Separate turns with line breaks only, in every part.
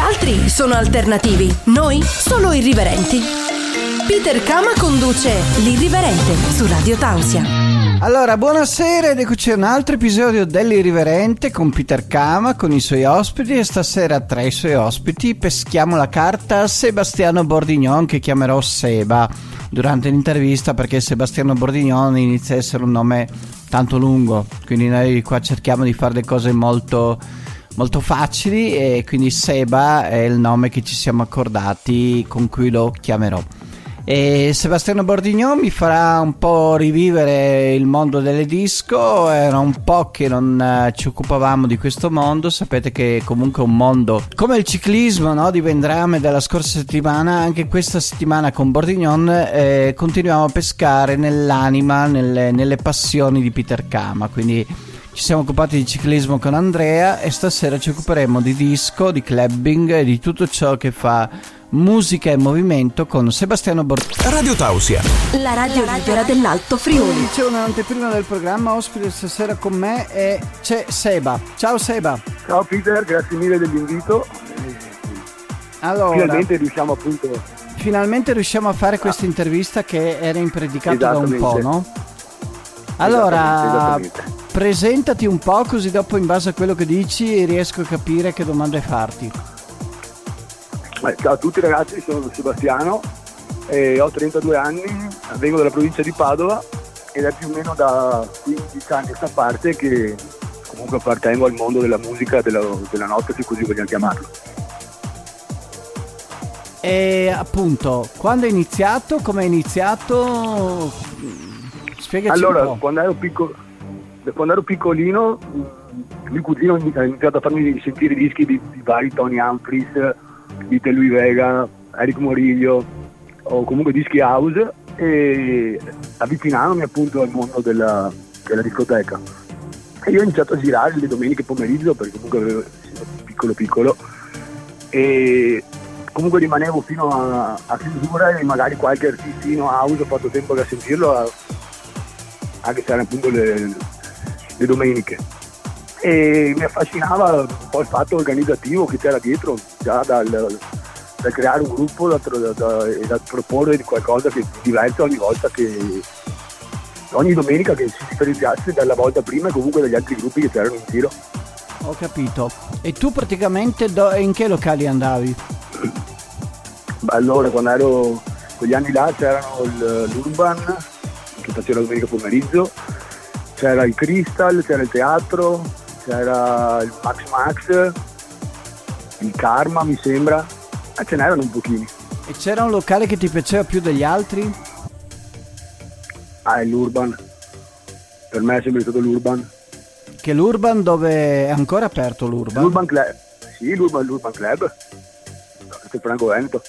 altri sono alternativi, noi solo irriverenti. Peter Kama conduce L'Irriverente su Radio Tausia.
Allora, buonasera ed eccoci a un altro episodio dell'Irriverente con Peter Kama, con i suoi ospiti e stasera tra i suoi ospiti peschiamo la carta Sebastiano Bordignon che chiamerò Seba durante l'intervista perché Sebastiano Bordignon inizia a essere un nome tanto lungo, quindi noi qua cerchiamo di fare le cose molto molto facili e quindi Seba è il nome che ci siamo accordati con cui lo chiamerò. E Sebastiano Bordignon mi farà un po' rivivere il mondo delle disco, era un po' che non eh, ci occupavamo di questo mondo, sapete che comunque è un mondo come il ciclismo no, di Vendrame della scorsa settimana, anche questa settimana con Bordignon eh, continuiamo a pescare nell'anima, nelle, nelle passioni di Peter Kama, quindi ci siamo occupati di ciclismo con Andrea e stasera ci occuperemo di disco, di clubbing e di tutto ciò che fa musica e movimento con Sebastiano Borghi.
Radio Tausia.
La radio libera dell'Alto Friuli.
C'è un'anteprima del programma, ospite stasera con me e c'è Seba. Ciao Seba.
Ciao Peter, grazie mille dell'invito.
Allora,
Finalmente riusciamo appunto...
finalmente riusciamo a fare questa intervista che era impredicata da un po',
Esattamente.
no? Allora,
Esattamente.
Presentati un po' così dopo in base a quello che dici riesco a capire che domande farti.
Ciao a tutti ragazzi, sono Sebastiano, e ho 32 anni, vengo dalla provincia di Padova ed è più o meno da 15 anni a questa parte che comunque appartengo al mondo della musica, della, della notte, se così vogliamo chiamarlo.
E appunto, quando hai iniziato? Come hai iniziato? Spiegaci
Allora, quando ero, piccolo, quando ero piccolino, mh, mio cugino ha iniziato a farmi sentire i dischi di, di vari Tony Humphries, di Te Lui Vega, Eric Moriglio, o comunque dischi house, e avvicinandomi appunto al mondo della, della discoteca. E io ho iniziato a girare le domeniche pomeriggio, perché comunque avevo, piccolo piccolo, e comunque rimanevo fino a, a chiusura e magari qualche artistino house ho fatto tempo che a sentirlo anche se erano appunto le, le domeniche e mi affascinava un po' il fatto organizzativo che c'era dietro già dal, dal creare un gruppo da, da- da- e da proporre qualcosa che di diverso ogni volta che ogni domenica che si differenziasse dalla volta prima e comunque dagli altri gruppi che c'erano in giro
Ho capito. E tu praticamente do- in che locali andavi?
Beh, Allora, quando ero quegli anni là c'erano l'Urban che faceva la domenica pomeriggio, c'era il Crystal, c'era il teatro, c'era il Max Max, il Karma mi sembra, e ce n'erano un pochini.
E c'era un locale che ti piaceva più degli altri?
Ah, è l'Urban. Per me è sempre stato l'Urban.
Che l'Urban dove è ancora aperto l'Urban?
L'Urban Club. Sì, l'Urban, l'Urban Club. Questo è Franco Veneto.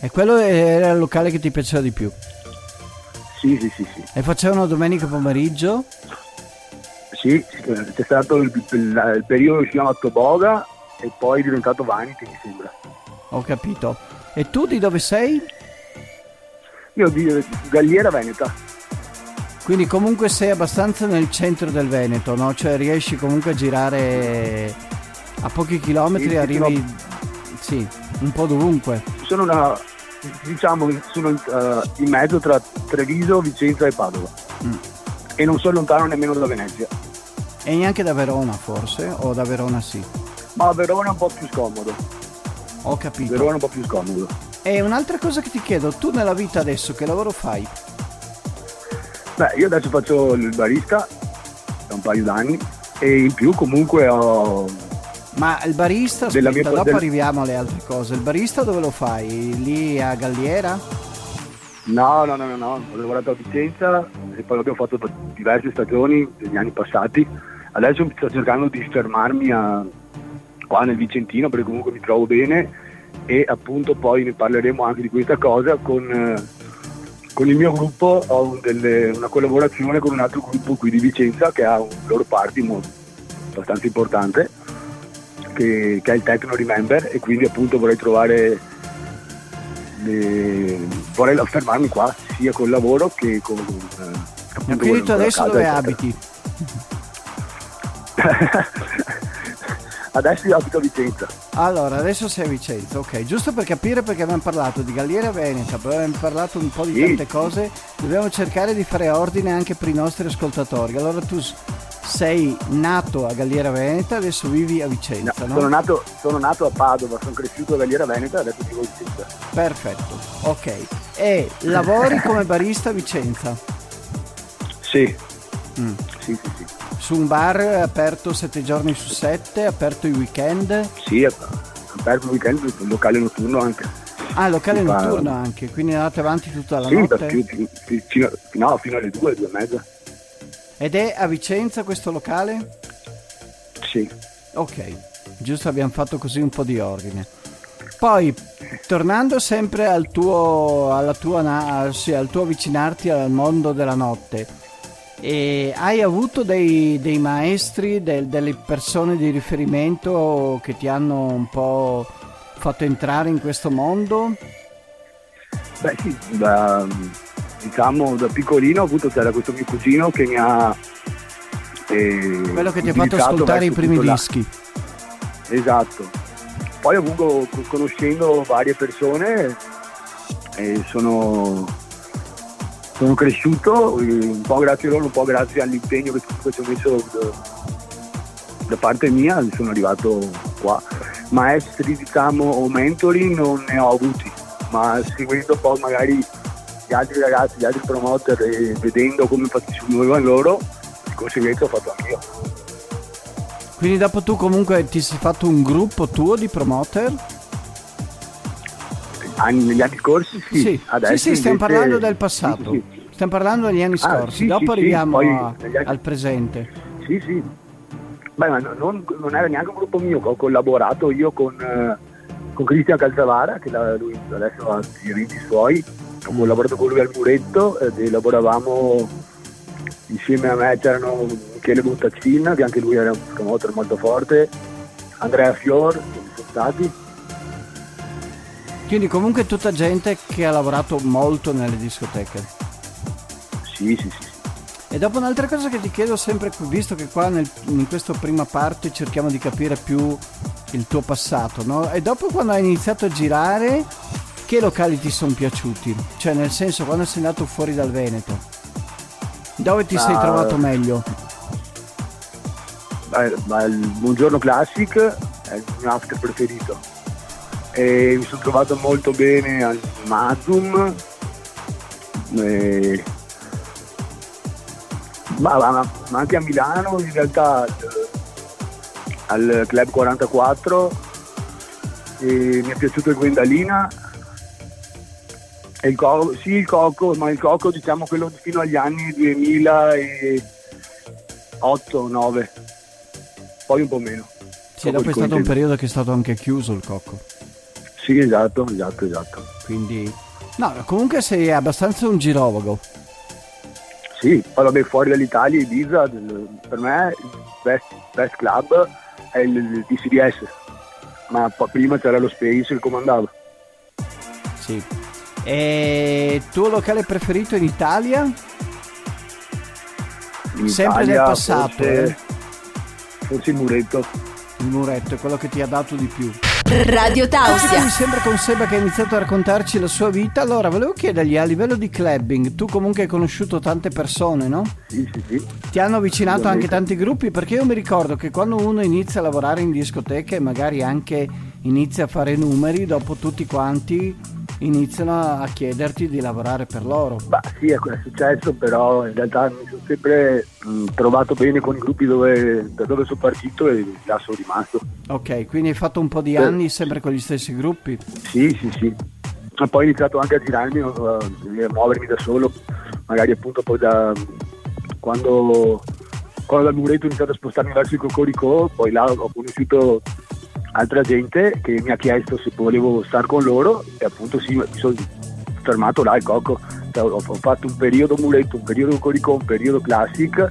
E quello era il locale che ti piaceva di più.
Sì, sì, sì, sì.
E facevano domenica pomeriggio?
Sì, c'è stato il, il- il periodo che si chiama Toboga e poi è diventato Vanity, mi sembra.
Ho capito. E tu di dove sei?
Io di Galliera Veneta.
Quindi comunque sei abbastanza nel centro del Veneto, no? Cioè riesci comunque a girare a pochi chilometri,
Sì,
arrivi sì, un po' dovunque.
Sono una, diciamo, sono eh, in mezzo tra Treviso, Vicenza e Padova.
Mm.
E non sono lontano nemmeno da Venezia.
E neanche da Verona forse, o da Verona sì.
Ma Verona è un po' più scomodo.
Ho capito.
Verona è un po' più scomodo.
E un'altra cosa che ti chiedo, tu nella vita adesso che lavoro fai?
Beh, io adesso faccio il barista da un paio d'anni e in più comunque ho...
Ma il barista, aspetta,
mia-
dopo
del-
arriviamo alle altre cose. Il barista dove lo fai? Lì a Galliera?
No, no, no, no, no. ho lavorato a Vicenza e poi abbiamo fatto diverse stagioni negli anni passati. Adesso sto cercando di fermarmi a- qua nel Vicentino perché comunque mi trovo bene e appunto poi ne parleremo anche di questa cosa con, eh, con il mio gruppo. Ho delle- una collaborazione con un altro gruppo qui di Vicenza che ha un loro party mo- abbastanza importante che, che è il Techno Remember e quindi appunto vorrei trovare le- vorrei fermarmi qua sia col lavoro che con eh,
quindi tu adesso
casa,
dove
eccetera.
abiti?
Adesso io abito a Vicenza.
Allora, adesso sei a Vicenza, ok. Giusto per capire perché abbiamo parlato di Galliera Veneta, poi abbiamo parlato un po' di
Sì.
tante cose, dobbiamo cercare di fare ordine anche per i nostri ascoltatori. Allora tu sei nato a Galliera Veneta, adesso vivi a
No,
Vicenza, no?
sono, nato, sono nato a Padova, sono cresciuto a Galliera Veneta, adesso vivo a Vicenza.
Perfetto, ok. E lavori come barista a Vicenza,
Sì.
Mm.
Sì, sì, sì.
su un bar aperto 7 giorni su 7, aperto i weekend.
Sì, aperto il weekend, il locale notturno anche.
Ah, locale
fa-
notturno anche, quindi andate avanti tutta la
sì, da
notte.
più, più- più- fino, no, fino alle due, due e mezza.
Ed è a Vicenza questo locale?
Sì.
Ok, giusto abbiamo fatto così un po' di ordine. Poi, tornando sempre al tuo, alla tua, sì, al tuo avvicinarti al mondo della notte, hai avuto dei, dei maestri, del- delle persone di riferimento che ti hanno un po' fatto entrare in questo mondo?
Beh sì, da, diciamo da piccolino ho avuto c'era questo mio cugino che mi ha... eh,
Quello che ti ha fatto ascoltare i primi dischi.
Esatto. Poi avuto, co- conoscendo varie persone, e sono, sono cresciuto, eh, un po' grazie a loro, un po' grazie all'impegno che ci ho messo da, parte mia, sono arrivato qua. Maestri, diciamo, o mentori non ne ho avuti, ma seguendo poi magari gli altri ragazzi, gli altri promoter e vedendo come muovevano loro, di conseguenza ho fatto anch'io.
Quindi dopo tu comunque ti sei fatto un gruppo tuo di promoter?
Anni- negli anni scorsi sì,
Sì,
adesso
sì, sì, stiamo
invece-
parlando del passato.
Sì, sì,
Stiamo parlando degli anni
Ah,
scorsi,
sì,
dopo arriviamo a-
anni-
al presente.
sì, sì. Beh, ma no- non, non era neanche un gruppo mio, ho collaborato io con, eh, con Cristian Calzavara, che la- lui adesso ha i riti suoi, ho collaborato con lui al muretto e lavoravamo insieme a me c'erano Michele Montaccin, che anche lui era un promoter molto forte, Andrea Fior, che sono stati,
Quindi comunque tutta gente che ha lavorato molto nelle discoteche.
sì, sì, sì. sì.
E dopo un'altra cosa che ti chiedo sempre, visto che qua nel- in questa prima parte cerchiamo di capire più il tuo passato, no? E dopo quando hai iniziato a girare, che locali ti sono piaciuti? Cioè nel senso quando sei andato fuori dal Veneto, dove ti sei
Ah,
trovato meglio?
Il Buongiorno Classic è il mio after preferito. E mi sono trovato molto bene al Mazum. e- Ma, ma- ma anche a Milano in realtà al, Club 44 e mi è piaciuto il Gwendalina e il Coco, sì il Coco, ma il Coco diciamo quello fino agli anni 2008-9 poi un po' meno.
Sì, dopo è stato un periodo che è stato anche chiuso il cocco.
Sì, esatto, esatto, esatto.
Quindi... No, comunque sei abbastanza un girovago.
Sì, poi vabbè, fuori dall'Italia Ibiza per me il best, best club è il, il DCDS, ma prima c'era lo Space che comandava.
Sì. E il tuo locale preferito in Italia?
In
Sempre
Italia,
del passato,
forse,
eh?
forse il muretto.
Il muretto è quello che ti ha dato di più.
Radio
Mi
Tausia.
sembra con Seba che ha iniziato a raccontarci la sua vita. Allora, volevo chiedergli a livello di clubbing, tu comunque hai conosciuto tante persone, no?
Sì, sì, sì.
Ti hanno avvicinato anche tanti gruppi perché io mi ricordo che quando uno inizia a lavorare in discoteca e magari anche inizia a fare numeri, dopo tutti quanti iniziano a chiederti di lavorare per loro.
Bah, sì, è è successo, però in realtà mi sono sempre mh, trovato bene con i gruppi dove, da dove sono partito e là sono rimasto.
Ok, quindi hai fatto un po' di
Sì.
anni sempre con gli stessi gruppi.
Sì, sì, sì. E poi ho iniziato anche a girarmi, uh, a muovermi da solo, magari appunto poi da quando, quando dal muretto ho iniziato a spostarmi verso il Cocorico, poi là ho conosciuto altra gente che mi ha chiesto se volevo stare con loro e appunto sì, mi sono fermato là al Coco. Cioè, ho, ho fatto un periodo muretto, un periodo Cocorico, un periodo classic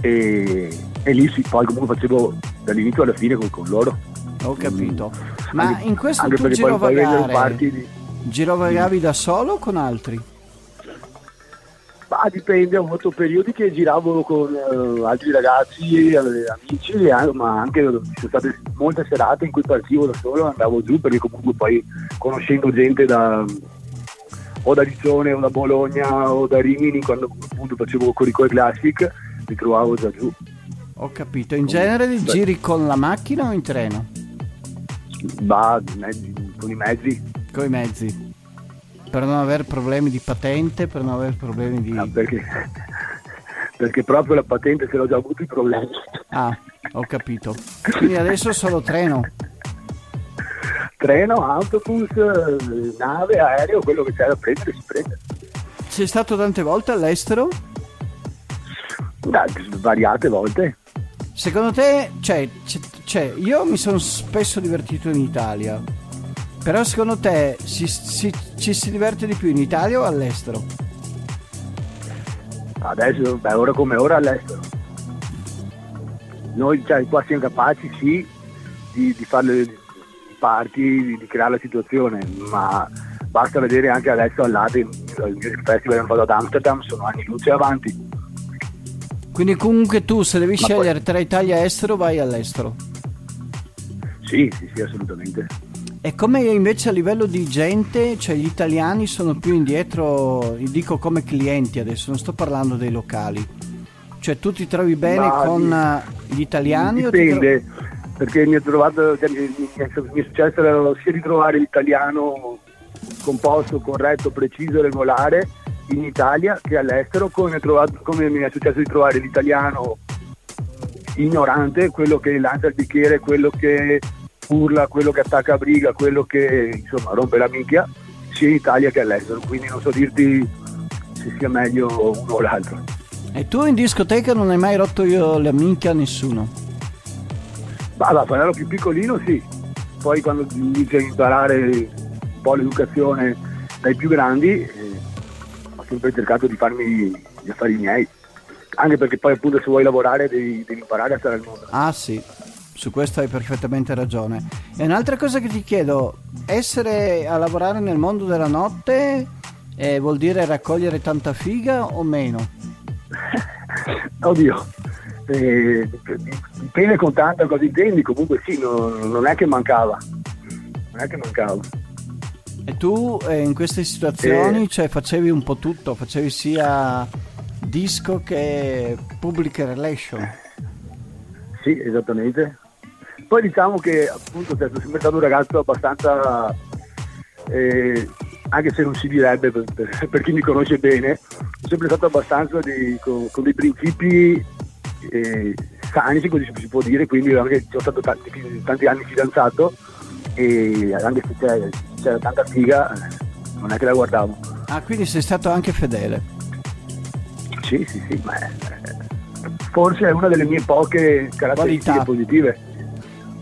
e, e lì sì, poi comunque facevo dall'inizio alla fine con, con loro.
Ho capito. Ma
Anche-
in questo
anche
tu
parti di...
girovagavi da solo o con altri?
Ma dipende, ho avuto periodi che giravo con uh, altri ragazzi, eh, amici, ma anche ci sono state molte serate in cui partivo da solo, andavo giù perché comunque poi conoscendo gente da, o da Riccione o da Bologna o da Rimini, quando appunto facevo Coricore Classic, mi trovavo già giù.
Ho capito, in genere Beh. giri con la macchina o in treno?
Va, con i mezzi.
Con i mezzi per non avere problemi di patente, per non avere problemi di...
No, perché, perché proprio la patente se l'ho già avuto i problemi.
Ah, ho capito. Quindi adesso solo treno.
Treno, autobus, nave, aereo, quello che c'è da prendere si prende.
Sei stato tante volte all'estero?
Da, svariate volte.
Secondo te, cioè, cioè, io mi sono spesso divertito in Italia, però secondo te si, si, ci si diverte di più in Italia o all'estero?
Adesso, beh, ora come ora all'estero. Noi cioè, qua siamo capaci sì di, di fare le parti, di, di, creare la situazione, ma basta vedere anche adesso all'ADE, il Music Festival che hanno fatto ad Amsterdam, sono anni luce avanti.
Quindi comunque tu se devi ma scegliere poi... tra Italia e estero vai all'estero?
Sì, sì, sì, assolutamente.
E come invece a livello di gente, cioè gli italiani sono più indietro, dico come clienti adesso, non sto parlando dei locali. Cioè tu ti trovi bene Ma con di, gli italiani?
Dipende, trovi... perché mi è, trovato, mi, è successo sia di trovare l'italiano composto, corretto, preciso, regolare in Italia che all'estero, come, trovato, come mi è successo di trovare l'italiano ignorante, quello che lancia il bicchiere, quello che urla, quello che attacca a briga, quello che insomma rompe la minchia, sia in Italia che all'estero. Quindi non so dirti se sia meglio uno o l'altro.
E tu in discoteca non hai mai rotto io la minchia a nessuno?
Ma quando ero più piccolino sì, poi quando inizi a imparare un po' l'educazione dai più grandi eh, ho sempre cercato di farmi gli affari miei anche perché poi appunto se vuoi lavorare devi, devi imparare a stare al mondo
ah sì su questo hai perfettamente ragione. E un'altra cosa che ti chiedo, essere a lavorare nel mondo della notte eh, vuol dire raccogliere tanta figa o meno?
Oddio, eh, dipende con tanta cosa intendi, comunque sì, non, non, è che mancava, non è che mancava.
E tu eh, in queste situazioni eh. cioè, facevi un po' tutto, facevi sia disco che public relation?
Sì, esattamente. Poi diciamo che appunto sono sempre stato un ragazzo abbastanza, eh, anche se non si direbbe per, per, per, chi mi conosce bene, sono sempre stato abbastanza di, con, con, dei principi eh, sani, se così si può dire, quindi anche sono stato tanti, tanti anni fidanzato e anche se c'era, c'era tanta figa non è che la guardavo.
Ah, quindi sei stato anche fedele?
Sì, sì, sì, ma è, forse è una delle mie poche caratteristiche Qualità. positive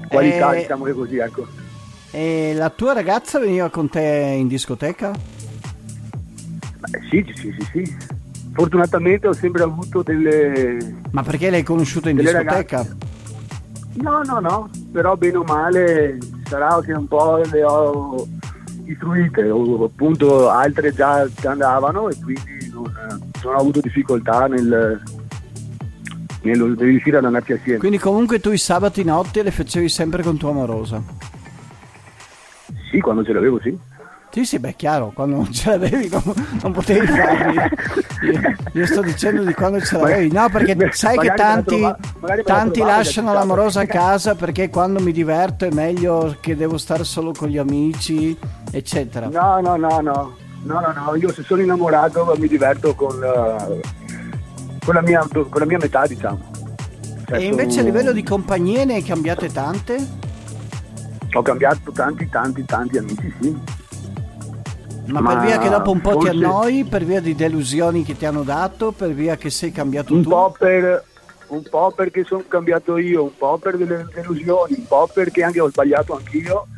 qualità, e... diciamo che così, ecco.
E la tua ragazza veniva con te in discoteca?
Beh, sì, sì, sì, sì. Fortunatamente ho sempre avuto delle...
Ma perché l'hai conosciuta in discoteca? Ragazze.
No, no, no, però bene o male sarà che un po' le ho istruite, o appunto altre già andavano e quindi non, non ho avuto difficoltà nel, nello, devi riuscire ad andarci assieme.
Quindi comunque tu i sabati notti le facevi sempre con tua amorosa?
Sì, quando ce l'avevo sì.
Sì, sì, beh, chiaro, quando non ce l'avevi non, non potevi farli. Io, io, sto dicendo di quando ce l'avevi. No, perché sai che tanti, trova, tanti lasciano l'amorosa a casa perché quando mi diverto è meglio che devo stare solo con gli amici, eccetera.
No, no, no, no. No, no, no, io se sono innamorato mi diverto con, uh, con la mia, con la mia metà, diciamo.
Certo, e invece a livello di compagnie ne hai cambiate tante?
Ho cambiato tanti, tanti, tanti amici, sì.
Ma, Ma per via che dopo un po' forse... ti annoi, per via di delusioni che ti hanno dato, per via che sei cambiato
un
tu?
Po per, un po' perché sono cambiato io, un po' per delle delusioni, un po' perché anche ho sbagliato anch'io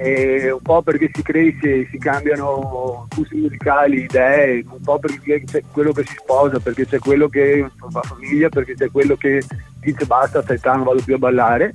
eh, un po' perché si cresce, si cambiano gusti musicali, idee, un po' perché c'è quello che si sposa, perché c'è quello che fa famiglia, perché c'è quello che dice basta, stai non vado più a ballare.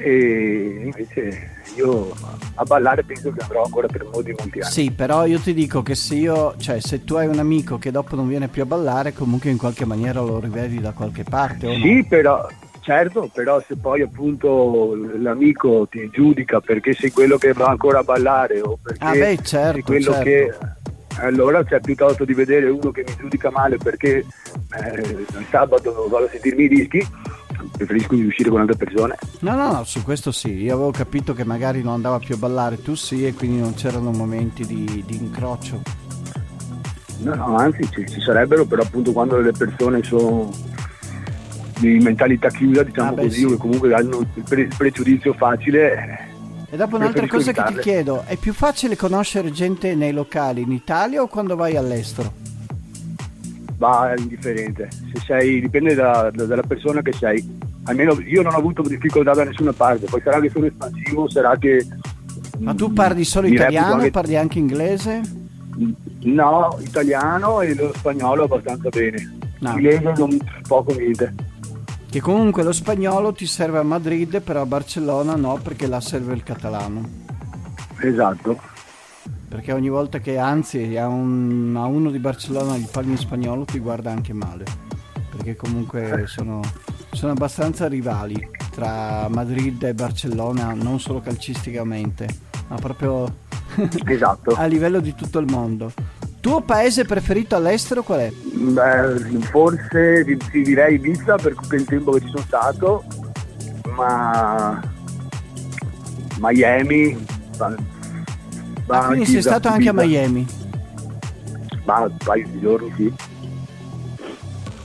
e invece io a ballare penso che andrò ancora per molti molti anni.
Sì, però io ti dico che se io, cioè se tu hai un amico che dopo non viene più a ballare, comunque in qualche maniera lo rivedi da qualche parte
Sì,
no?
però certo, però se poi appunto l'amico ti giudica perché sei quello che va ancora a ballare o perché
Ah, beh, certo,
sei quello
certo.
che allora c'è piuttosto di vedere uno che mi giudica male perché eh, il sabato vado a sentirmi i dischi, preferisco di uscire con altre persone.
No, no, no, su questo sì. Io avevo capito che magari non andava più a ballare, tu sì, e quindi non c'erano momenti di, di incrocio.
No, no, anzi ci, ci sarebbero, però appunto quando le persone sono di mentalità chiusa, diciamo
Ah, beh,
così,
sì.
o che comunque hanno il pre- pregiudizio facile,
E dopo un'altra cosa che ti
evitarle.
chiedo, è più facile conoscere gente nei locali in Italia o quando vai all'estero?
va indifferente. Se sei, dipende da- da- dalla persona che sei. Almeno io non ho avuto difficoltà da nessuna parte, poi sarà che sono espansivo, sarà che...
Ma tu parli solo italiano,
anche-
parli anche inglese?
No, italiano e lo spagnolo abbastanza bene.
No.
Inglese non poco niente.
Che comunque lo spagnolo ti serve a Madrid, però a Barcellona no, perché là serve il catalano.
Esatto.
Perché ogni volta che anzi a, un- a uno di Barcellona gli parli in spagnolo ti guarda anche male. Perché comunque sono, sono abbastanza rivali tra Madrid e Barcellona, non solo calcisticamente, ma proprio
Esatto.
a livello di tutto il mondo. Tuo paese preferito all'estero qual è?
Beh, forse ti, ti direi Ibiza per per il tempo che ci sono stato, ma Miami. Ma, ma
Ah, quindi sei stato anche a. Miami.
Ma un paio di giorni sì.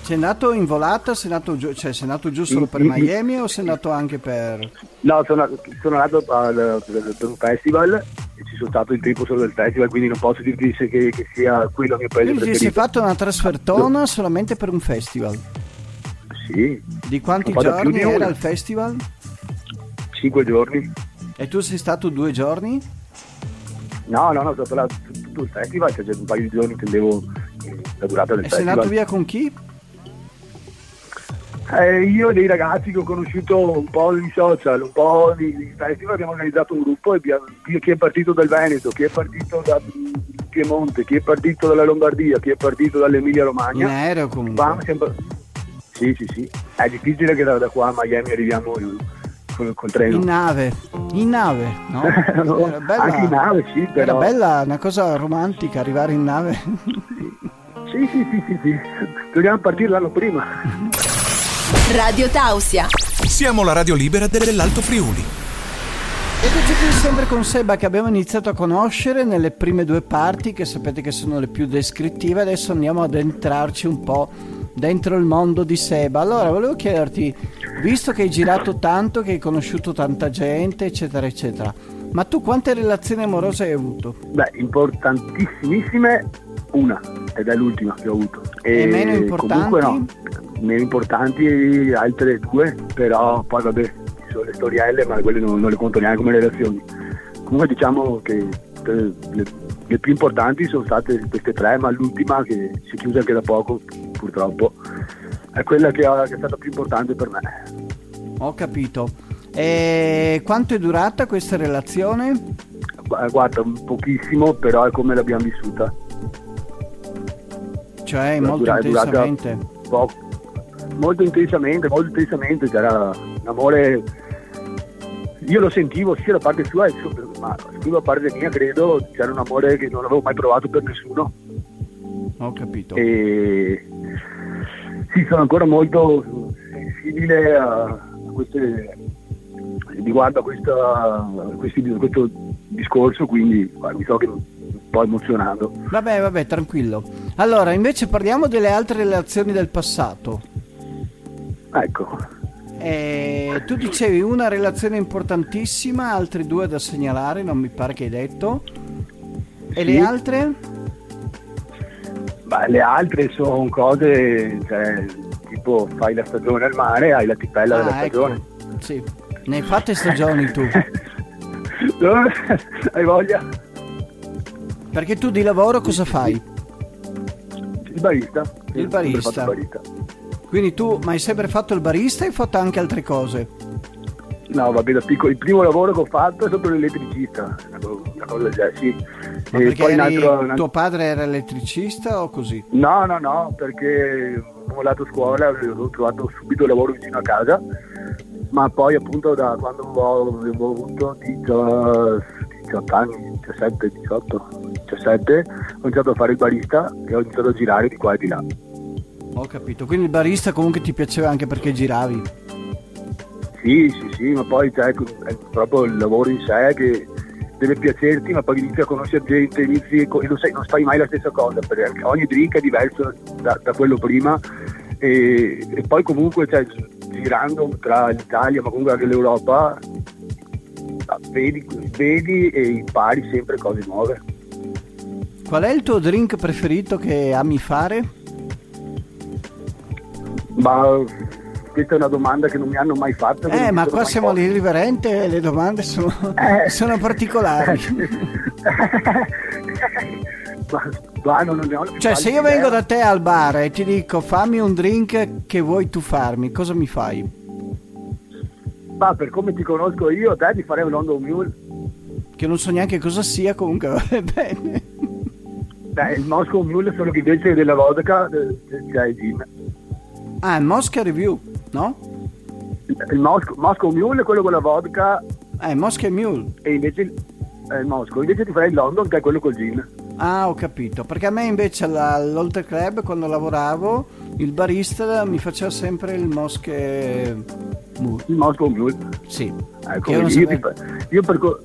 Sei andato in volata, sei andato giù, cioè sei andato giù solo per
In- in-
Miami o sei andato anche per...
No, sono, sono andato al- per, un festival e ci sono stato il tempo solo del festival, quindi non posso dirti se- che, che sia quello il mio paese
Quindi ti sei fatto una trasfertona solamente per un festival.
Sì,
Di quanti giorni
di
era il festival?
cinque giorni.
E tu sei stato due giorni?
No, no, no, sono stato tutto il festival, cioè un paio di giorni intendevo eh, la durata del
E sei
festival.
andato via con chi?
Eh, io e dei ragazzi che ho conosciuto un po' nei social, un po' nei festival, abbiamo organizzato un gruppo e abbiamo- chi è partito dal Veneto, chi è partito dal Piemonte, chi è partito dalla Lombardia, chi è partito dall'Emilia
In
Romagna.
aereo comunque.
Sempre... Sì, sì, sì. È difficile che da, da qua a Miami arriviamo in- col, col treno.
In nave. In nave, no? Era bella,
anche in nave, sì,
Era
però...
bella, una cosa romantica arrivare in nave.
Sì, sì, sì, sì, sì. Dobbiamo partire l'anno prima.
Radio Tausia.
Siamo la radio libera dell'Alto Friuli.
Eccoci qui sempre con Seba che abbiamo iniziato a conoscere nelle prime due parti che sapete che sono le più descrittive. Adesso andiamo ad entrarci un po' dentro il mondo di Seba. Allora, volevo chiederti, visto che hai girato tanto, che hai conosciuto tanta gente, eccetera, eccetera, ma tu quante relazioni amorose hai avuto?
Beh, importantissimissime, una, ed è l'ultima che ho avuto.
E meno importanti?
Comunque no, meno importanti altre due, però poi vabbè, ci sono le storielle, ma quelle non, non le conto neanche come relazioni. Comunque diciamo che eh, le, le più importanti sono state queste tre, ma l'ultima che si è chiusa anche da poco, purtroppo, è quella che, ha- che è stata più importante per me.
Ho capito. E quanto è durata questa relazione?
Gu- Guarda, pochissimo, però è come l'abbiamo vissuta.
Cioè, molto
dura-
intensamente.
poco- molto intensamente, molto intensamente, c'era un amore, io lo sentivo sia da parte sua, su- ma più da parte mia credo, c'era un amore che non avevo mai provato per nessuno
Ho capito.
e sì, sono ancora molto sensibile a, queste, riguardo a, questa, a questi- questo discorso, quindi mi so che un po' emozionando.
Vabbè, vabbè, tranquillo. Allora, invece parliamo delle altre relazioni del passato.
Ecco,
Eh, tu dicevi una relazione importantissima, altre due da segnalare, non mi pare che hai detto. E
Sì.
le altre?
Beh, le altre sono cose, cioè, tipo fai la stagione al mare, hai la tipella della
Ah,
stagione.
ecco. Sì. Ne hai fatte stagioni tu?
hai voglia?
Perché tu di lavoro cosa fai?
Il barista.
Il barista.
barista.
Quindi tu, ma hai sempre fatto il barista e hai fatto anche altre cose?
No, vabbè, da piccolo, il primo lavoro che ho fatto è stato l'elettricista, una cosa, del genere, sì.
Ma
E poi un
eri-
altro- un altro-
tuo padre era elettricista o così?
No, no, no, perché ho mollato scuola, ho trovato subito lavoro vicino a casa, ma poi appunto da quando ho, avevo avuto 18, 18 anni, 17, 18, 17, ho iniziato a fare il barista e ho iniziato a girare di qua e di là.
Ho capito. Quindi il barista comunque ti piaceva anche perché giravi.
Sì, sì, sì, ma poi cioè, è proprio il lavoro in sé che deve piacerti, ma poi inizi a conoscere gente, inizi e non, sai, non fai mai la stessa cosa, perché ogni drink è diverso da, da quello prima e, e poi comunque cioè, girando tra l'Italia ma comunque anche l'Europa ah, vedi, vedi e impari sempre cose nuove.
Qual è il tuo drink preferito che ami fare?
Ma questa è una domanda che non mi hanno mai fatto.
Eh, ma qua siamo all'irriverente e le domande sono,
Eh.
sono particolari.
ma, ma
Cioè, se io
pallida
vengo
idea.
da te al bar e ti dico fammi un drink che vuoi tu farmi, cosa mi fai?
Ma per come ti conosco io, te ti farei un London Mule.
Che non so neanche cosa sia, comunque va bene.
Beh, il Moscow Mule solo che invece della vodka eh, c'è il gin.
Ah, Mosca Review, no?
Il, il Moscow, Mule è quello con la vodka
Eh, Mosca Mule.
e invece il, eh, il Moscow. Invece ti farei il London che è quello col gin.
Ah, ho capito. Perché a me invece alla- all'Oltre Club, quando lavoravo, il barista mi faceva sempre il Mosche Mule.
Il Moscow Mule.
Sì.
Ecco,
io
io, ti, fa- io per co-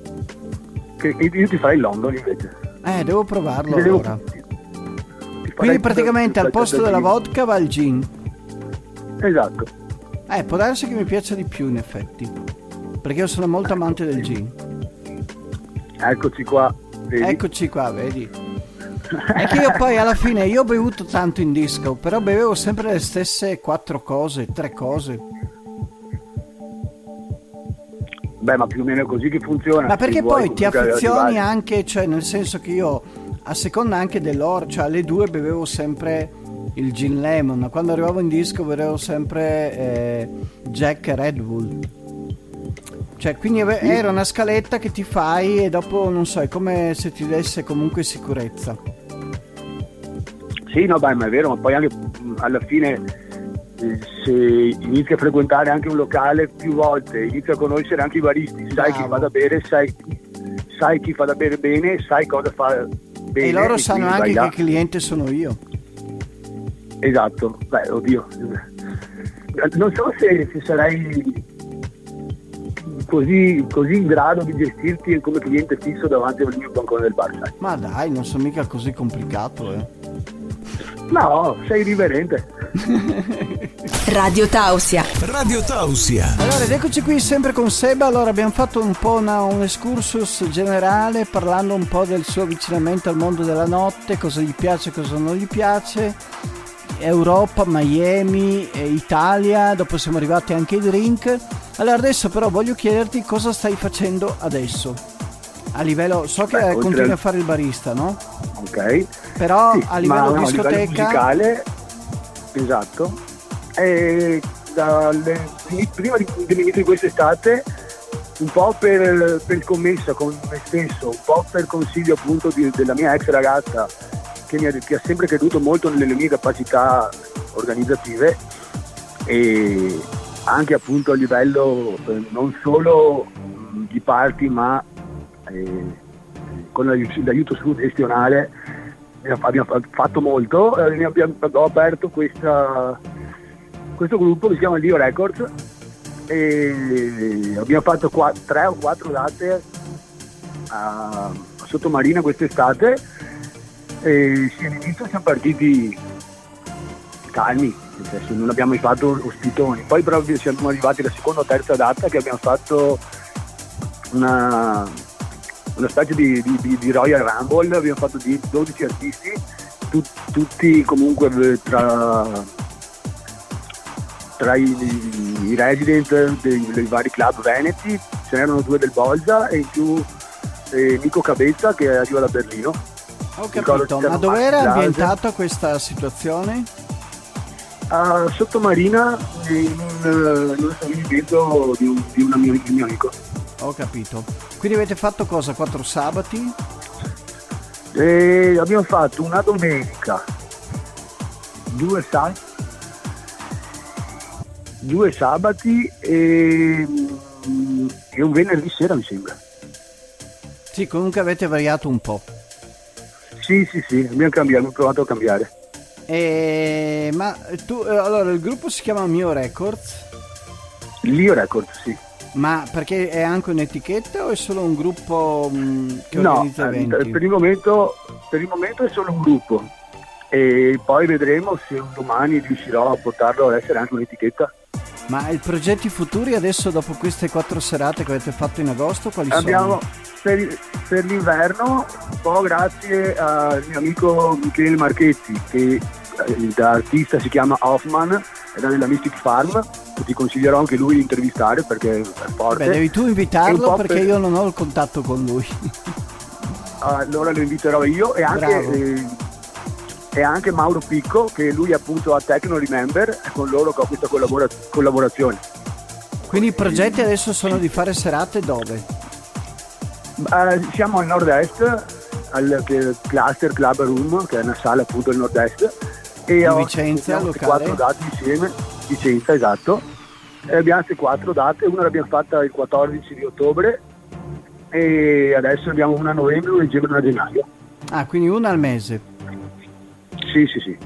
che- io ti farei il London invece.
Eh, devo provarlo
devo-
allora.
farei
Quindi praticamente al posto
il-
della vodka va il gin.
Esatto.
Eh, può darsi che mi piaccia di più in effetti. Perché io sono molto amante del gin.
Eccoci qua. Vedi?
Eccoci qua, vedi. È che io poi alla fine io ho bevuto tanto in disco, però bevevo sempre le stesse quattro cose, tre cose.
Beh, ma più o meno è così che funziona.
Ma perché poi ti affezioni anche, cioè nel senso che io a seconda anche dell'oro, cioè alle due bevevo sempre il gin lemon, quando arrivavo in disco bevevo sempre eh, Jack e Red Bull. Cioè, quindi era una scaletta che ti fai e dopo non so, è come se ti desse comunque sicurezza.
Sì, no, beh, ma è vero, ma poi anche alla fine eh, se inizi a frequentare anche un locale più volte, inizi a conoscere anche i baristi, sai chi
Bravo.
fa da bere, sai, sai chi fa da bere bene, sai cosa fa bene.
e loro sanno anche che cliente sono io.
Esatto, beh, oddio. Non so se, se sarai così, così in grado di gestirti come cliente fisso davanti al mio bancone del bar, sai.
Ma dai, non sono mica così complicato, eh.
No, sei riverente.
Radio Tausia.
Radio Tausia.
Allora, ed eccoci qui sempre con Seba. Allora, abbiamo fatto un po' una- un excursus generale parlando un po' del suo avvicinamento al mondo della notte, cosa gli piace, cosa non gli piace. Europa, Miami, eh, Italia, dopo siamo arrivati anche ai drink. Allora, adesso però voglio chiederti cosa stai facendo adesso. A livello, so che
Beh, oltre
continui
al-
a fare il barista, no?
Ok.
Però
Sì,
a livello
ma no, a livello
discoteca...
musicale, esatto. E dalle- prima di- dell'inizio di quest'estate, un po' per, per scommessa con me stesso, un po' per consiglio appunto di- della mia ex ragazza che, mi ha, che ha sempre creduto molto nelle mie capacità organizzative e anche appunto a livello eh, non solo mh, di party ma eh, con l'aiuto, l'aiuto suggestionale abbiamo fatto molto, eh, abbiamo, ho aperto questa, questo gruppo che si chiama Dio Records e abbiamo fatto qua, tre o quattro date a, a Sottomarina quest'estate e sì, all'inizio siamo partiti calmi, senso, non abbiamo mai fatto ospitoni, poi però siamo arrivati alla seconda o terza data che abbiamo fatto una, una specie di, di- di- Royal Rumble, abbiamo fatto di 12 artisti, tu- tutti comunque eh, tra, tra i, i resident dei, dei vari club veneti, ce n'erano due del Bolza e in più eh, Nico Cabezza che arriva da Berlino.
Ho capito, ma dove era ambientata questa situazione?
a Sottomarina in un, in un stabilimento di un, di un mio, di un mio amico.
Ho capito. Quindi avete fatto cosa? Quattro sabati?
E abbiamo fatto una domenica, due, sa- due sabati e, mm, e un venerdì sera mi sembra.
Sì, comunque avete variato un po'.
Sì, sì, sì, abbiamo cambiato, abbiamo provato a cambiare.
E... Ma tu, eh, allora, il gruppo si chiama Mio Records,
Lio Records, sì.
ma perché è anche un'etichetta o è solo un gruppo mh, che
No,
organizza
eh,
eventi?
per il, momento, per il momento è solo un gruppo e poi vedremo se un domani riuscirò a portarlo ad essere anche un'etichetta.
Ma i progetti futuri adesso, dopo queste quattro serate che avete fatto in agosto, quali
Abbiamo
sono?
Per, per l'inverno, un po' grazie al mio amico Michele Marchetti, che eh, da artista si chiama Hoffman, è da della Mystic Farm, ti consiglierò anche lui di intervistare perché è forte.
Beh, devi tu invitarlo perché
per-
io non ho il contatto con lui.
allora lo inviterò io e anche, eh, e anche Mauro Picco che lui appunto a Tecno Remember è con loro che ho questa collabora- collaborazione
Quindi i progetti adesso sono di fare serate dove?
Eh, siamo al nord-est al Cluster Club Room che è una sala appunto al nord-est e ho-
Vicenza,
abbiamo
locale?
quattro date insieme Vicenza esatto e abbiamo queste quattro date una l'abbiamo fatta il 14 di ottobre e adesso abbiamo una a novembre una a dicembre e una a gennaio
Ah, quindi una al mese.
sì sì sì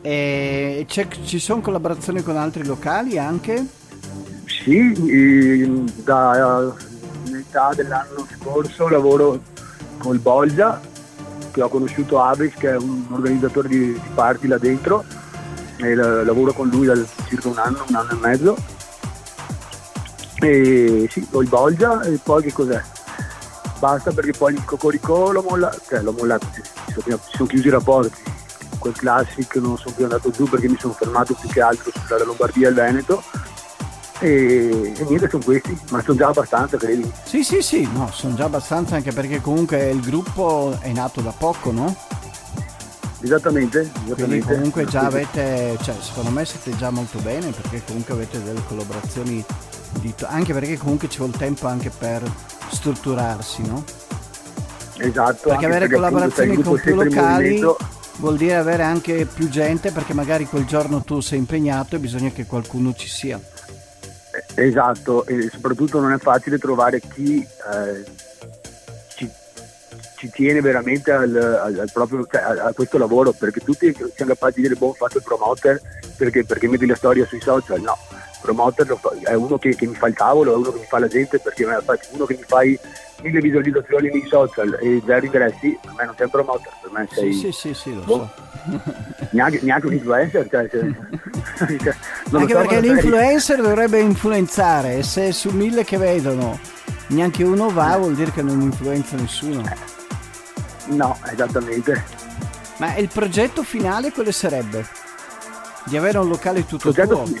E ci sono collaborazioni con altri locali anche?
Sì, da metà dell'anno scorso lavoro col Bolgia, che ho conosciuto Abris, che è un organizzatore di, di party là dentro, e la- lavoro con lui da circa un anno, un anno e mezzo. E sì, ho il Bolgia e poi che cos'è? Basta perché poi il Cocorico l'ho mollato, cioè l'ho mollato, si sono, sono chiusi i rapporti. Quel Classic non sono più andato giù perché mi sono fermato più che altro sulla Lombardia e il Veneto e, e niente sono questi ma sono già abbastanza credi
Sì, sì, sì, no, sono già abbastanza anche perché comunque il gruppo è nato da poco, no?
esattamente,
Quindi
esattamente.
comunque già avete, cioè secondo me siete già molto bene perché comunque avete delle collaborazioni di to- anche perché comunque ci vuole tempo anche per strutturarsi, no?
esatto
Perché avere
sai,
collaborazioni con più locali vuol dire avere anche più gente perché magari quel giorno tu sei impegnato e bisogna che qualcuno ci sia.
Esatto e soprattutto non è facile trovare chi eh, ci, ci tiene veramente al, al- al proprio, cioè, a, a questo lavoro perché tutti siamo capaci di dire boh faccio il promoter perché, perché metti la storia sui social no il promoter lo fa- è uno che, che mi fa il tavolo è uno che mi fa la gente perché fa- uno che mi fai mille visualizzazioni nei social e zero ingressi per me non sei un promoter per me sei
Sì, sì, sì, sì, lo
boh,
so.
neanche, neanche un influencer cioè, cioè, cioè,
Anche
so,
perché l'influencer dovrebbe influenzare e se su mille che vedono neanche uno va vuol dire che non influenza nessuno.
no esattamente
Ma il progetto finale quale sarebbe? Di avere un locale tutto
progetto
tuo?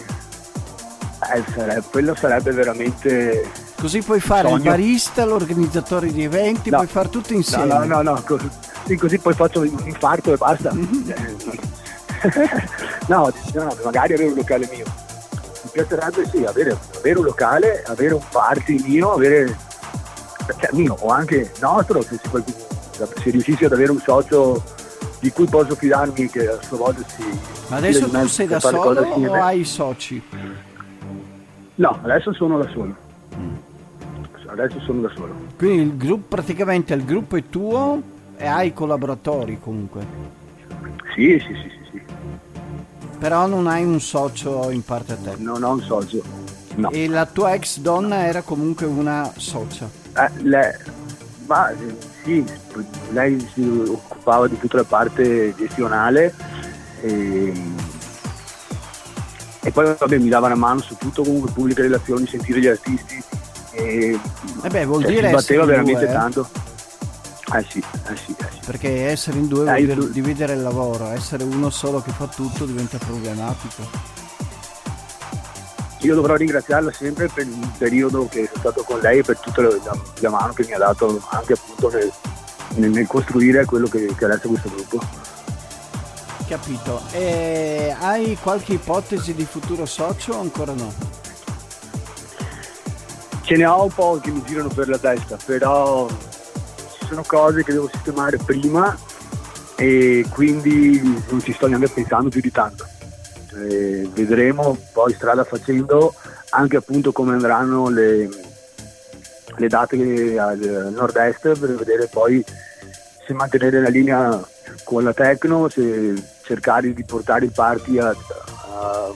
Eh, sarebbe- quello sarebbe veramente
Così puoi fare il
Sogno.
barista, l'organizzatore di eventi,
No.
puoi fare tutto
no
insieme.
no no, no co- sì, così poi faccio un infarto e basta no, no, magari avere un locale mio mi piacerebbe sì avere, avere un locale avere un party mio avere cioè mio o anche nostro se, qualcuno- se riuscissi ad avere un socio di cui posso fidarmi che a sua volta si
Ma adesso
si
tu sei da solo o hai soci?
No adesso sono da solo adesso sono da solo
Quindi il gruppo, praticamente il gruppo è tuo e hai collaboratori comunque.
sì sì sì sì, sì.
Però non hai un socio in parte a te.
non ho un socio no
E la tua ex donna era comunque una socia.
Eh, lei, ma sì, lei si occupava di tutta la parte gestionale e, e poi vabbè, mi dava una mano su tutto, comunque pubbliche relazioni, sentire gli artisti. E,
E beh, vuol
cioè,
dire
si batteva veramente
due, eh.
tanto. Eh sì, eh sì, eh sì.
Perché essere in due
Eh,
vuol dire dividere il lavoro, essere uno solo che fa tutto diventa problematico.
Io dovrò ringraziarla sempre per il periodo che sono stato con lei e per tutta la, la- mano che mi ha dato anche appunto nel, nel- nel costruire quello che, che adesso questo gruppo.
Capito. E hai qualche ipotesi di futuro socio o ancora no?
Ce ne ho un po' che mi girano per la testa, però ci sono cose che devo sistemare prima e quindi non ci sto neanche pensando più di tanto. Eh, vedremo poi strada facendo anche appunto come andranno le, le date al nord-est per vedere poi se mantenere la linea con la Tecno, se cercare di portare il party a, a,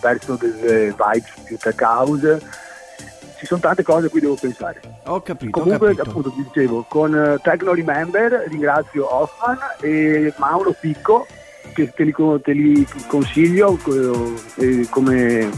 verso delle vibes più tech house. Ci sono tante cose a cui devo pensare.
Ho capito.
Comunque,
ho capito.
appunto, vi dicevo, con uh, Techno Remember ringrazio Hoffman e Mauro Picco che te li, te li consiglio eh, come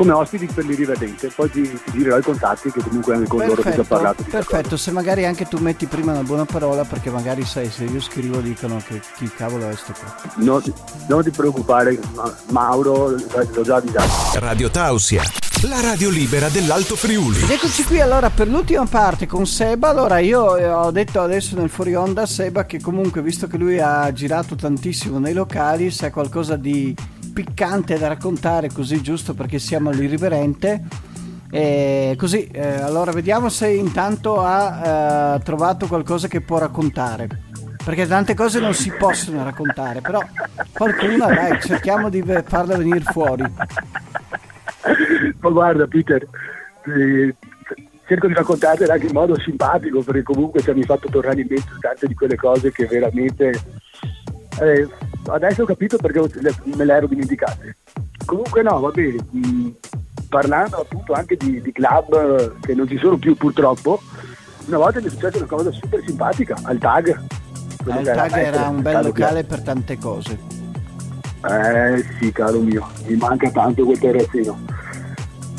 come ospiti per l'irriverente. Poi ti, ti girerò i contatti che comunque anche con
perfetto,
loro ti ho parlato.
Perfetto, se magari anche tu metti prima una buona parola perché magari sai se io scrivo dicono che chi cavolo è sto qua.
No, non ti preoccupare, ma, Mauro l'ho già avvisato.
Radio Tausia. La radio libera dell'Alto Friuli.
Eccoci qui allora per l'ultima parte con Seba. Allora io eh, ho detto adesso nel fuori onda a Seba che comunque visto che lui ha girato tantissimo nei locali, se ha qualcosa di piccante da raccontare così giusto perché siamo all'irriverente. E così, eh, allora vediamo se intanto ha eh, trovato qualcosa che può raccontare. Perché tante cose non si possono raccontare, però qualcuna dai, cerchiamo di farla venire fuori.
Ma guarda Peter, eh, cerco di raccontartela anche in modo simpatico perché comunque ci hanno fatto tornare in mente tante di quelle cose che veramente eh, adesso ho capito perché me le ero dimenticate. Comunque no, va bene, mh, mm, parlando appunto anche di, di, club che non ci sono più purtroppo, una volta mi è successa una cosa super simpatica al TAG.
Al TAG era un bel locale per tante cose.
Eh sì, caro mio, mi manca tanto quel terrazzino.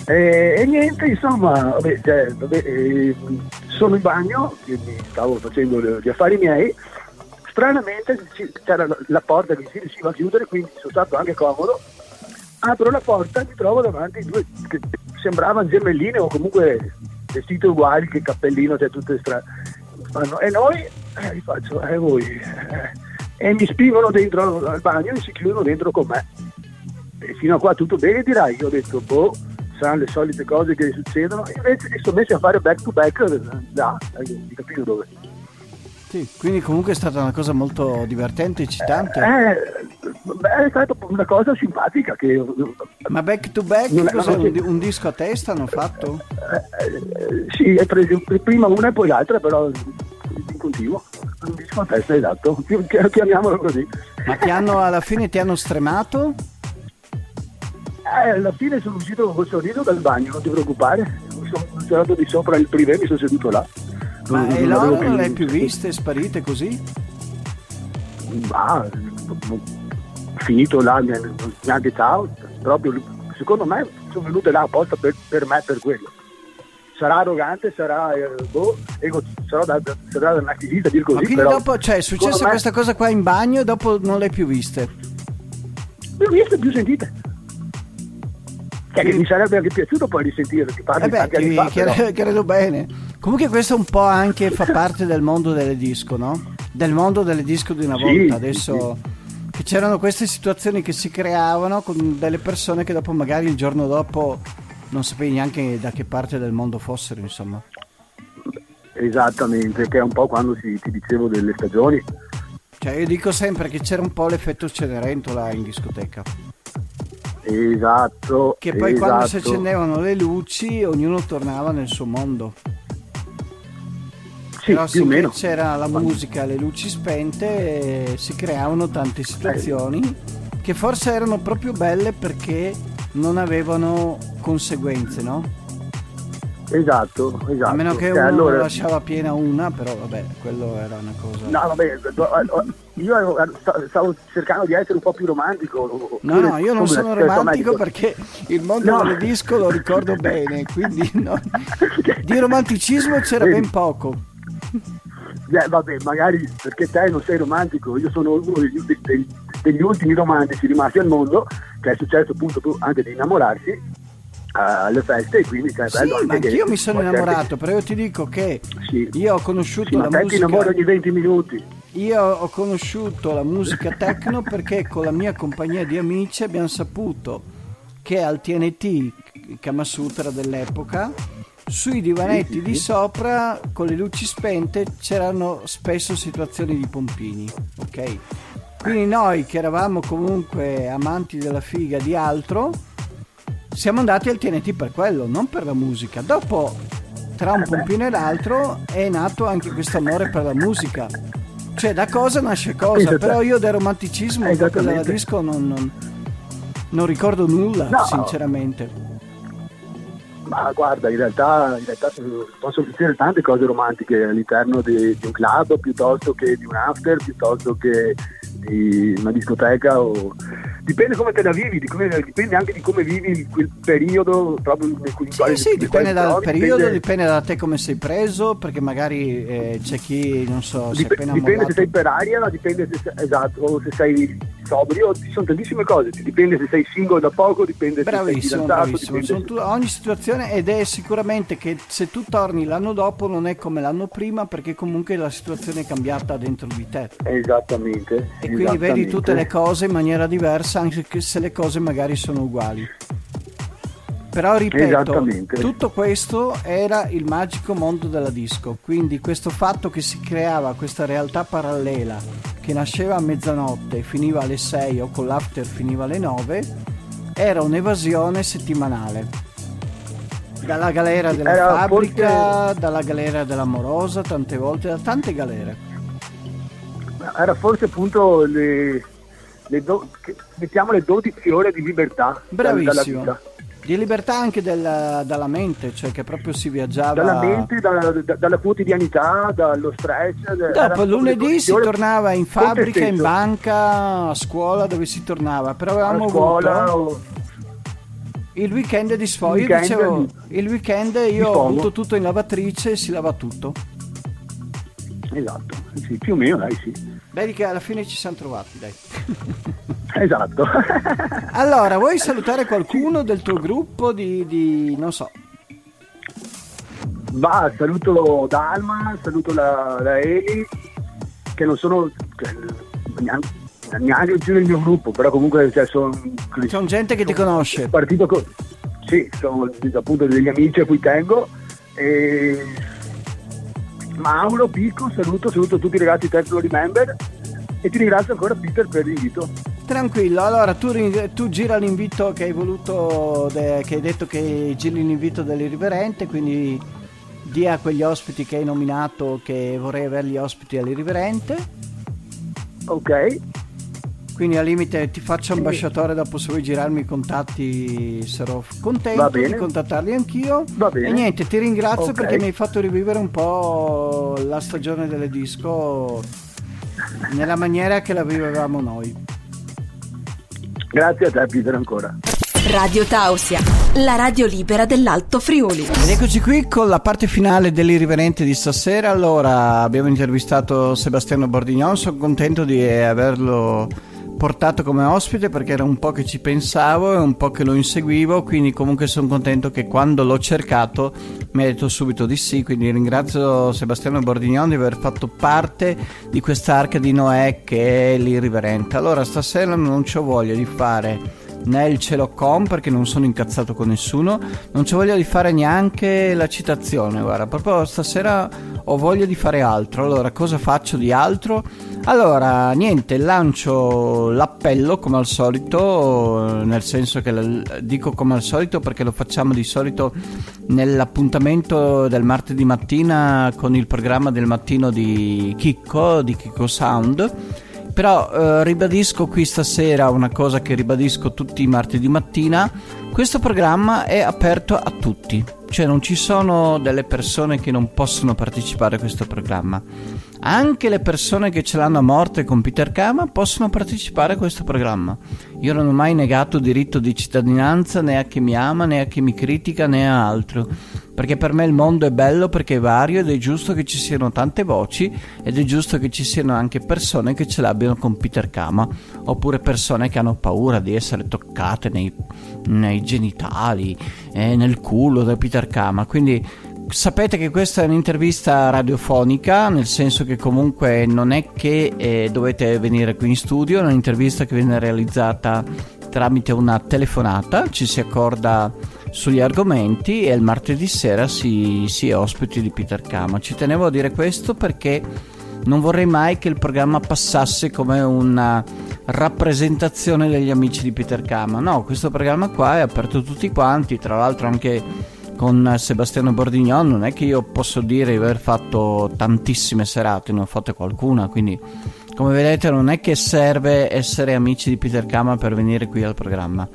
E, e niente, insomma, vabbè, cioè, vabbè, eh, sono in bagno, quindi stavo facendo gli affari miei stranamente c'era la porta che si riusciva a chiudere, quindi sono stato anche comodo. Apro la porta e mi trovo davanti due che sembravano gemelline o comunque vestite uguali che cappellino, cioè tutte strane. E noi, eh, gli faccio, eh voi, eh, e mi spingono dentro al bagno e si chiudono dentro con me. E fino a qua tutto bene dirai, io ho detto, boh, saranno le solite cose che succedono, invece mi sono messi a fare back to back da, di capito dove.
Sì, quindi comunque è stata una cosa molto divertente, eccitante.
Eh, è stata una cosa simpatica. Che,
Ma back to back, non, un, un, disco a testa hanno fatto?
Eh, eh, sì, preso, prima una e poi l'altra, però in continuo. Un disco a testa, esatto, chiamiamolo così.
Ma ti hanno, alla fine ti hanno stremato?
Eh, alla fine sono uscito col sorriso dal bagno, non ti preoccupare. Sono entrato di sopra il privé, mi sono seduto là.
Ma non, e loro non le hai più viste, sparite così?
Ma finito là, neanche ciao, proprio secondo me sono venute là apposta per, per me per quello. Sarà arrogante, sarà, eh, boh, ego, sarà da, sarà da narcisista dir così.
Ma quindi
però,
dopo, cioè, è successa me, questa cosa qua in bagno e dopo non le hai più viste?
Le ho viste più sentite. Cioè, che mi sarebbe anche piaciuto poi risentire, ti parli
eh beh, ti, fa, credo, credo bene. Comunque questo un po' anche fa parte del mondo delle disco, no? Del mondo delle disco di una
sì,
volta. Adesso sì. che c'erano queste situazioni che si creavano con delle persone che dopo magari il giorno dopo non sapevi neanche da che parte del mondo fossero, insomma.
Esattamente, che è un po' quando si, ti dicevo delle stagioni.
Cioè io dico sempre che c'era un po' l'effetto Cenerentola in discoteca.
Esatto.
Che poi
esatto.
quando si accendevano le luci ognuno tornava nel suo mondo.
Sì,
Però
più o meno.
c'era la musica, le luci spente, si creavano tante situazioni eh. che forse erano proprio belle perché non avevano conseguenze, no?
Esatto, esatto.
A meno che
cioè,
uno
allora...
lasciava piena una, però vabbè, quello era una cosa.
No, vabbè, io stavo cercando di essere un po' più romantico.
No, no, io non sono romantico perché il mondo no. del disco lo ricordo bene, quindi no. di romanticismo c'era ben poco.
Eh, vabbè, magari perché te non sei romantico, io sono uno degli, degli, degli ultimi romantici rimasti al mondo, che è successo appunto anche di innamorarsi alle feste e quindi cioè,
sì, bello ma anch'io mi sono innamorato però io ti dico che sì. io ho conosciuto
sì,
la
ma
musica
ti innamori ogni 20 minuti
io ho conosciuto la musica techno perché con la mia compagnia di amici abbiamo saputo che al TNT Kamasutra dell'epoca sui divanetti di sopra con le luci spente c'erano spesso situazioni di pompini, ok? Quindi noi che eravamo comunque amanti della figa di altro, siamo andati al TNT per quello, non per la musica. Dopo, tra un pompino e l'altro, è nato anche questo amore per la musica. Cioè, da cosa nasce cosa, però io del romanticismo della disco non, non, non ricordo nulla, no. sinceramente.
Ma guarda, in realtà, in realtà posso dire tante cose romantiche all'interno di, di, un club piuttosto che di un after, piuttosto che di una discoteca o... dipende come te la vivi, dipende anche di come vivi quel periodo proprio
in cui Sì, sì, dipende dal trovi, periodo, dipende... dipende... da te come sei preso, perché magari eh, c'è chi, non so,
Dip- Dipende mollato. se sei per aria, dipende se, esatto, se sei sobrio, ci sono tantissime cose, dipende se sei single da poco, dipende
bravissimo, se sei. Bravissimo, tu, ogni situazione ed è sicuramente che se tu torni l'anno dopo non è come l'anno prima perché comunque la situazione è cambiata dentro di te.
Esattamente.
E quindi vedi tutte le cose in maniera diversa anche se le cose magari sono uguali. Però ripeto, tutto questo era il magico mondo della disco, quindi questo fatto che si creava questa realtà parallela che nasceva a mezzanotte e finiva alle 6 o con l'after finiva alle 9, era un'evasione settimanale. Dalla galera della era fabbrica, forse... dalla galera dell'amorosa, tante volte, da tante galere.
Era forse appunto le, le do, mettiamo le 12 ore di libertà
Bravissimo. dalla vita di libertà anche della, dalla mente, cioè che proprio si viaggiava.
Dalla mente, da, da, dalla quotidianità, dallo stress.
Dopo lunedì si tornava in fabbrica, in banca, a scuola, dove si tornava. Però avevamo scuola, avuto o... il weekend di sfogo. Io dicevo, il weekend io ho avuto tutto in lavatrice e si lava tutto.
Esatto, sì, più o meno, dai, sì.
Vedi che alla fine ci siamo trovati, dai.
Esatto.
allora, vuoi salutare qualcuno del tuo gruppo di, di non so?
Va, saluto Dalma, saluto la, la Eli, che non sono cioè, neanche, neanche più nel mio gruppo, però comunque cioè, sono...
Sono gente che ti conosce.
Partito con... Sì, sono appunto degli amici a cui tengo. E... Mauro, Pico, saluto, saluto tutti i ragazzi Terzo Remember e ti ringrazio ancora Peter per l'invito.
Tranquillo, allora tu, tu gira l'invito che hai voluto, de, che hai detto che giri l'invito dell'irriverente, quindi dia a quegli ospiti che hai nominato che vorrei averli ospiti all'irriverente.
Ok.
Quindi al limite ti faccio ambasciatore dopo se vuoi girarmi i contatti sarò contento di contattarli anch'io.
Va bene.
E niente, ti ringrazio okay. perché mi hai fatto rivivere un po' la stagione delle disco nella maniera che la vivevamo noi.
Grazie a te Peter ancora.
Radio Tausia, la radio libera dell'Alto Friuli.
Ed eccoci qui con la parte finale dell'irriverente di stasera. Allora, abbiamo intervistato Sebastiano Bordignon, sono contento di averlo portato come ospite perché era un po' che ci pensavo e un po' che lo inseguivo, quindi comunque sono contento che quando l'ho cercato mi ha detto subito di sì, quindi ringrazio Sebastiano Bordignon di aver fatto parte di quest'arca di Noè che è l'irriverente. Allora stasera non ho voglia di fare né il cielo com perché non sono incazzato con nessuno, non c'ho voglia di fare neanche la citazione, guarda, proprio stasera ho voglia di fare altro. Allora, cosa faccio di altro? Allora, niente, lancio l'appello come al solito, nel senso che dico come al solito perché lo facciamo di solito nell'appuntamento del martedì mattina con il programma del mattino di Chicco, di Chicco Sound però eh, ribadisco qui stasera una cosa che ribadisco tutti i martedì mattina, questo programma è aperto a tutti, cioè non ci sono delle persone che non possono partecipare a questo programma. Anche le persone che ce l'hanno a morte con Peter Kama possono partecipare a questo programma. Io non ho mai negato diritto di cittadinanza né a chi mi ama né a chi mi critica né a altro perché per me il mondo è bello perché è vario ed è giusto che ci siano tante voci ed è giusto che ci siano anche persone che ce l'abbiano con Peter Kama oppure persone che hanno paura di essere toccate nei, nei genitali, eh, nel culo da Peter Kama quindi sapete che questa è un'intervista radiofonica, nel senso che comunque non è che eh, dovete venire qui in studio, è un'intervista che viene realizzata tramite una telefonata, ci si accorda sugli argomenti e il martedì sera si, si è ospiti di Peter Kama. Ci tenevo a dire questo perché non vorrei mai che il programma passasse come una rappresentazione degli amici di Peter Kama. No, questo programma qua è aperto a tutti quanti, tra l'altro anche con Sebastiano Bordignon non è che io posso dire di aver fatto tantissime serate, ne ho fatte qualcuna, quindi come vedete non è che serve essere amici di Peter Kama per venire qui al programma.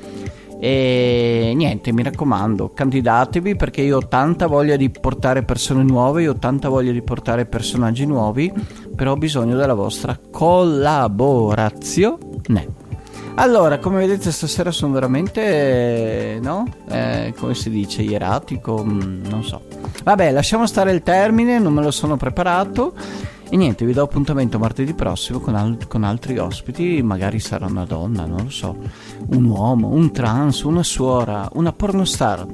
E niente, mi raccomando, candidatevi perché io ho tanta voglia di portare persone nuove, io ho tanta voglia di portare personaggi nuovi, però ho bisogno della vostra collaborazione. Allora, come vedete stasera sono veramente, no? Eh, come si dice, ieratico, mm, non so. Vabbè, lasciamo stare il termine, non me lo sono preparato. E niente, vi do appuntamento martedì prossimo con, al- con altri ospiti, magari sarà una donna, non lo so, un uomo, un trans, una suora, una pornostar,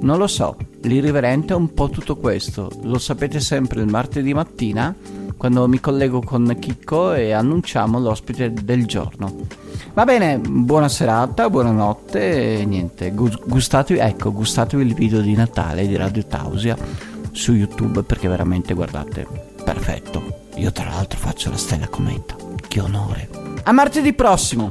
non lo so. L'irriverente è un po' tutto questo, lo sapete sempre il martedì mattina quando mi collego con Chicco e annunciamo l'ospite del giorno. Va bene, buona serata, buonanotte e niente, gustatevi, ecco, gustatevi il video di Natale di Radio Tausia su YouTube perché veramente guardate, perfetto. Io tra l'altro faccio la stella cometa. Che onore. A martedì prossimo.